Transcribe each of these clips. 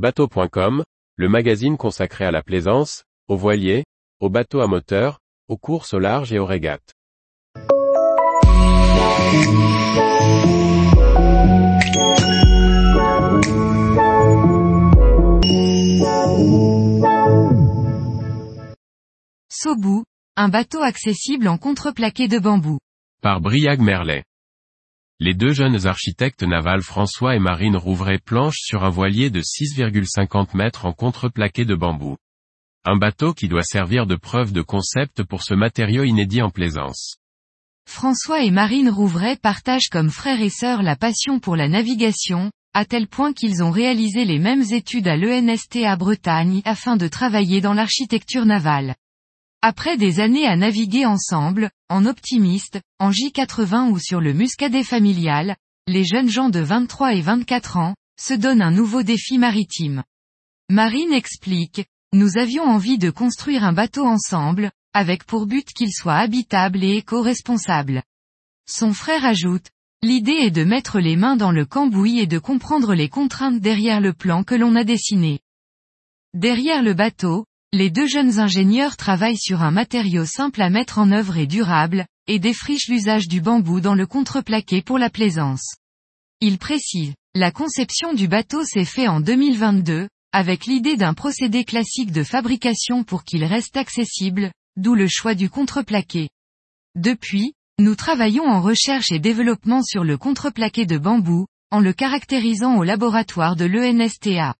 Bateau.com, le magazine consacré à la plaisance, aux voiliers, aux bateaux à moteur, aux courses au large et aux régates. Sobu, un bateau accessible en contreplaqué de bambou. Par Briag Merlet. Les deux jeunes architectes navals François et Marine Rouvray planchent sur un voilier de 6,50 mètres en contreplaqué de bambou. Un bateau qui doit servir de preuve de concept pour ce matériau inédit en plaisance. François et Marine Rouvray partagent comme frères et sœurs la passion pour la navigation, à tel point qu'ils ont réalisé les mêmes études à l'ENST à Bretagne afin de travailler dans l'architecture navale. Après des années à naviguer ensemble, en optimiste, en J80 ou sur le Muscadet familial, les jeunes gens de 23 et 24 ans, se donnent un nouveau défi maritime. Marine explique, nous avions envie de construire un bateau ensemble, avec pour but qu'il soit habitable et éco-responsable. Son frère ajoute, l'idée est de mettre les mains dans le cambouis et de comprendre les contraintes derrière le plan que l'on a dessiné. Derrière le bateau, les deux jeunes ingénieurs travaillent sur un matériau simple à mettre en œuvre et durable, et défrichent l'usage du bambou dans le contreplaqué pour la plaisance. Ils précisent, la conception du bateau s'est fait en 2022, avec l'idée d'un procédé classique de fabrication pour qu'il reste accessible, d'où le choix du contreplaqué. Depuis, nous travaillons en recherche et développement sur le contreplaqué de bambou, en le caractérisant au laboratoire de l'ENSTA.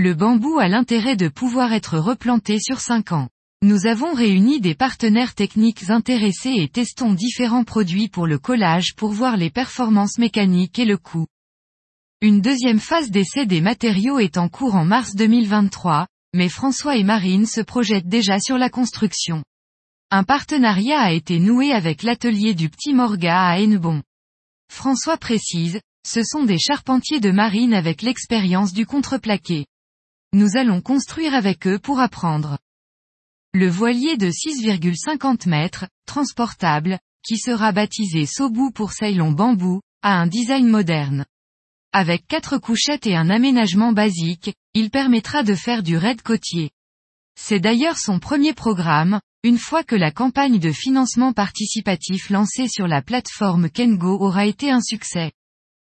Le bambou a l'intérêt de pouvoir être replanté sur 5 ans. Nous avons réuni des partenaires techniques intéressés et testons différents produits pour le collage pour voir les performances mécaniques et le coût. Une deuxième phase d'essai des matériaux est en cours en mars 2023, mais François et Marine se projettent déjà sur la construction. Un partenariat a été noué avec l'atelier du Petit Morga à Hennebon. François précise, ce sont des charpentiers de marine avec l'expérience du contreplaqué. Nous allons construire avec eux pour apprendre. Le voilier de 6,50 mètres, transportable, qui sera baptisé Sobu pour Ceylon Bambou, a un design moderne. Avec quatre couchettes et un aménagement basique, il permettra de faire du raid côtier. C'est d'ailleurs son premier programme, une fois que la campagne de financement participatif lancée sur la plateforme Kengo aura été un succès.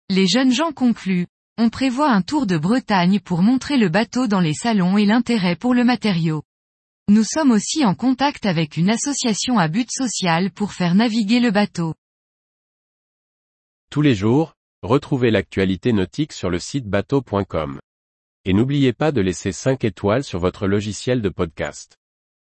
Les jeunes gens concluent, on prévoit un tour de Bretagne pour montrer le bateau dans les salons et l'intérêt pour le matériau. Nous sommes aussi en contact avec une association à but social pour faire naviguer le bateau. Tous les jours, retrouvez l'actualité nautique sur le site bateau.com. Et n'oubliez pas de laisser 5 étoiles sur votre logiciel de podcast.